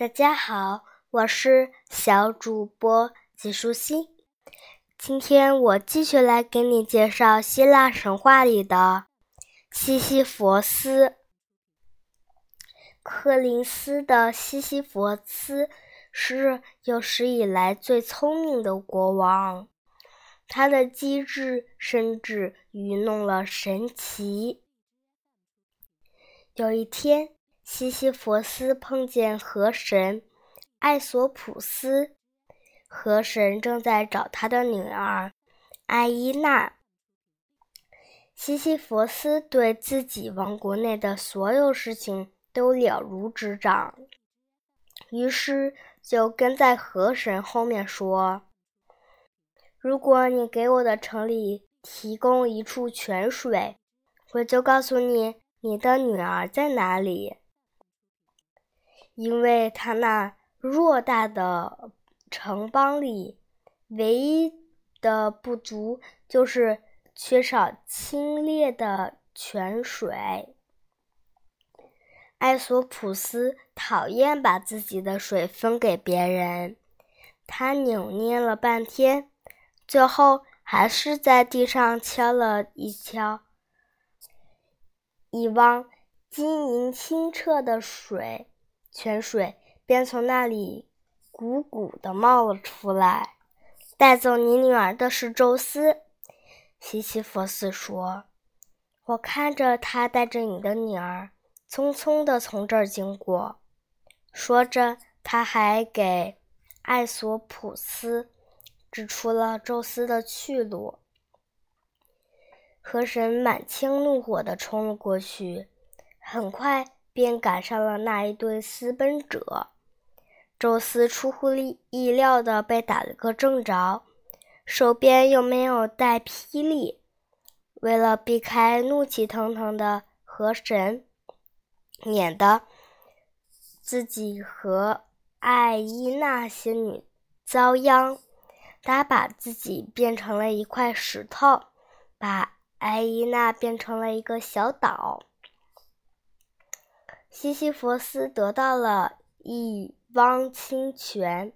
大家好，我是小主播季舒心。今天我继续来给你介绍希腊神话里的西西弗斯。柯林斯的西西弗斯是有史以来最聪明的国王，他的机智甚至愚弄了神奇。有一天。西西弗斯碰见河神艾索普斯，河神正在找他的女儿艾伊娜。西西弗斯对自己王国内的所有事情都了如指掌，于是就跟在河神后面说：“如果你给我的城里提供一处泉水，我就告诉你你的女儿在哪里。”因为他那偌大的城邦里，唯一的不足就是缺少清冽的泉水。艾索普斯讨厌把自己的水分给别人，他扭捏了半天，最后还是在地上敲了一敲，一汪晶莹清澈的水。泉水便从那里汩汩地冒了出来。带走你女儿的是宙斯，西西弗斯说：“我看着他带着你的女儿匆匆地从这儿经过。”说着，他还给艾索普斯指出了宙斯的去路。河神满腔怒火地冲了过去，很快。便赶上了那一对私奔者，宙斯出乎意料的被打了个正着，手边又没有带霹雳，为了避开怒气腾腾的河神，免得自己和艾伊娜仙女遭殃，他把自己变成了一块石头，把艾伊娜变成了一个小岛。西西弗斯得到了一汪清泉，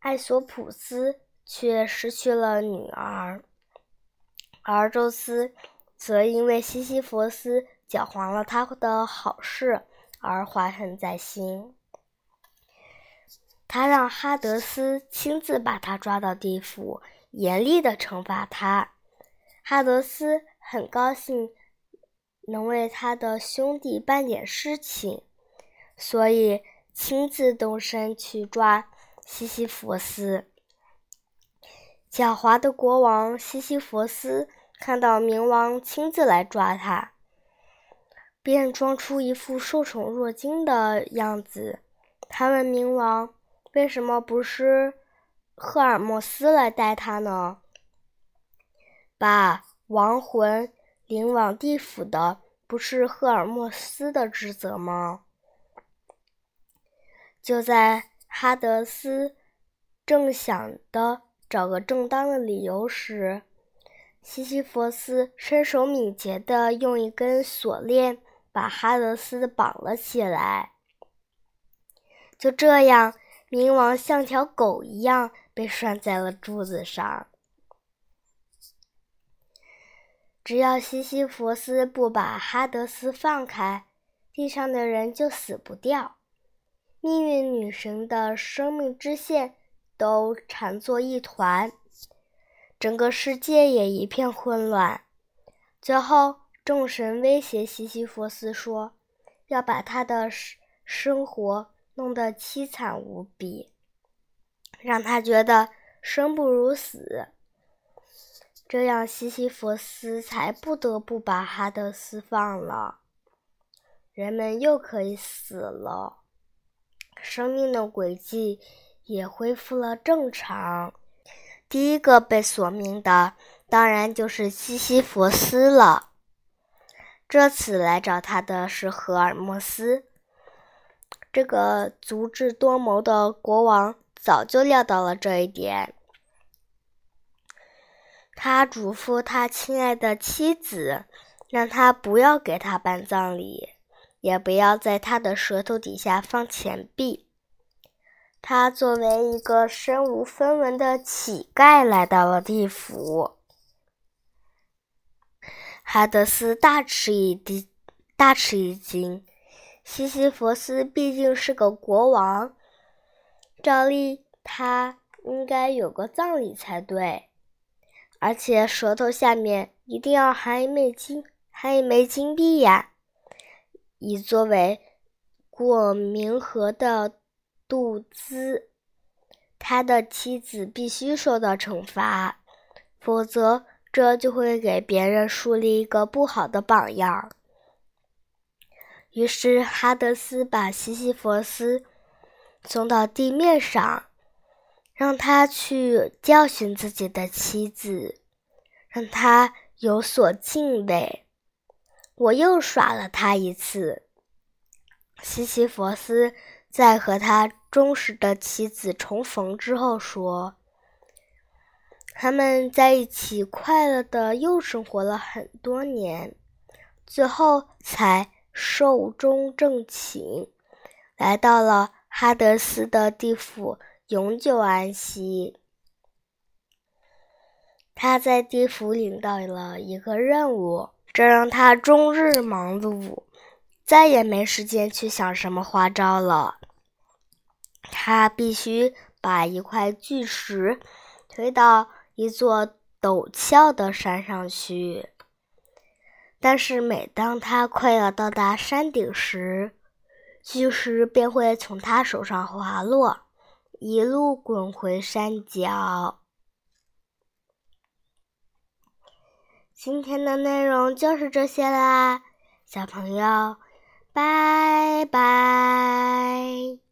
艾索普斯却失去了女儿，而宙斯则因为西西弗斯搅黄了他的好事而怀恨在心。他让哈德斯亲自把他抓到地府，严厉的惩罚他。哈德斯很高兴。能为他的兄弟办点事情，所以亲自动身去抓西西弗斯。狡猾的国王西西弗斯看到冥王亲自来抓他，便装出一副受宠若惊的样子。他问冥王：“为什么不是赫尔墨斯来带他呢？”把亡魂。领往地府的不是赫尔墨斯的职责吗？就在哈德斯正想的找个正当的理由时，西西弗斯身手敏捷的用一根锁链把哈德斯绑了起来。就这样，冥王像条狗一样被拴在了柱子上。只要西西弗斯不把哈德斯放开，地上的人就死不掉。命运女神的生命之线都缠作一团，整个世界也一片混乱。最后，众神威胁西西弗斯说，要把他的生活弄得凄惨无比，让他觉得生不如死。这样，西西弗斯才不得不把哈德斯放了。人们又可以死了，生命的轨迹也恢复了正常。第一个被索命的，当然就是西西弗斯了。这次来找他的是赫尔墨斯。这个足智多谋的国王早就料到了这一点。他嘱咐他亲爱的妻子，让他不要给他办葬礼，也不要在他的舌头底下放钱币。他作为一个身无分文的乞丐来到了地府。哈德斯大吃一惊，大吃一惊。西西弗斯毕竟是个国王，照例他应该有个葬礼才对，而且舌头下面一定要含一枚金，含一枚金币呀，以作为过冥河的度资。他的妻子必须受到惩罚，否则这就会给别人树立一个不好的榜样。于是，哈德斯把西西弗斯送到地面上，让他去教训自己的妻子，让他有所敬畏。我又耍了他一次。西西弗斯在和他忠实的妻子重逢之后说：“他们在一起快乐的又生活了很多年，最后才。”寿终正寝，来到了哈德斯的地府，永久安息。他在地府领到了一个任务，这让他终日忙碌，再也没时间去想什么花招了。他必须把一块巨石推到一座陡峭的山上去。但是，每当他快要到达山顶时，巨石便会从他手上滑落，一路滚回山脚。今天的内容就是这些啦，小朋友，拜拜。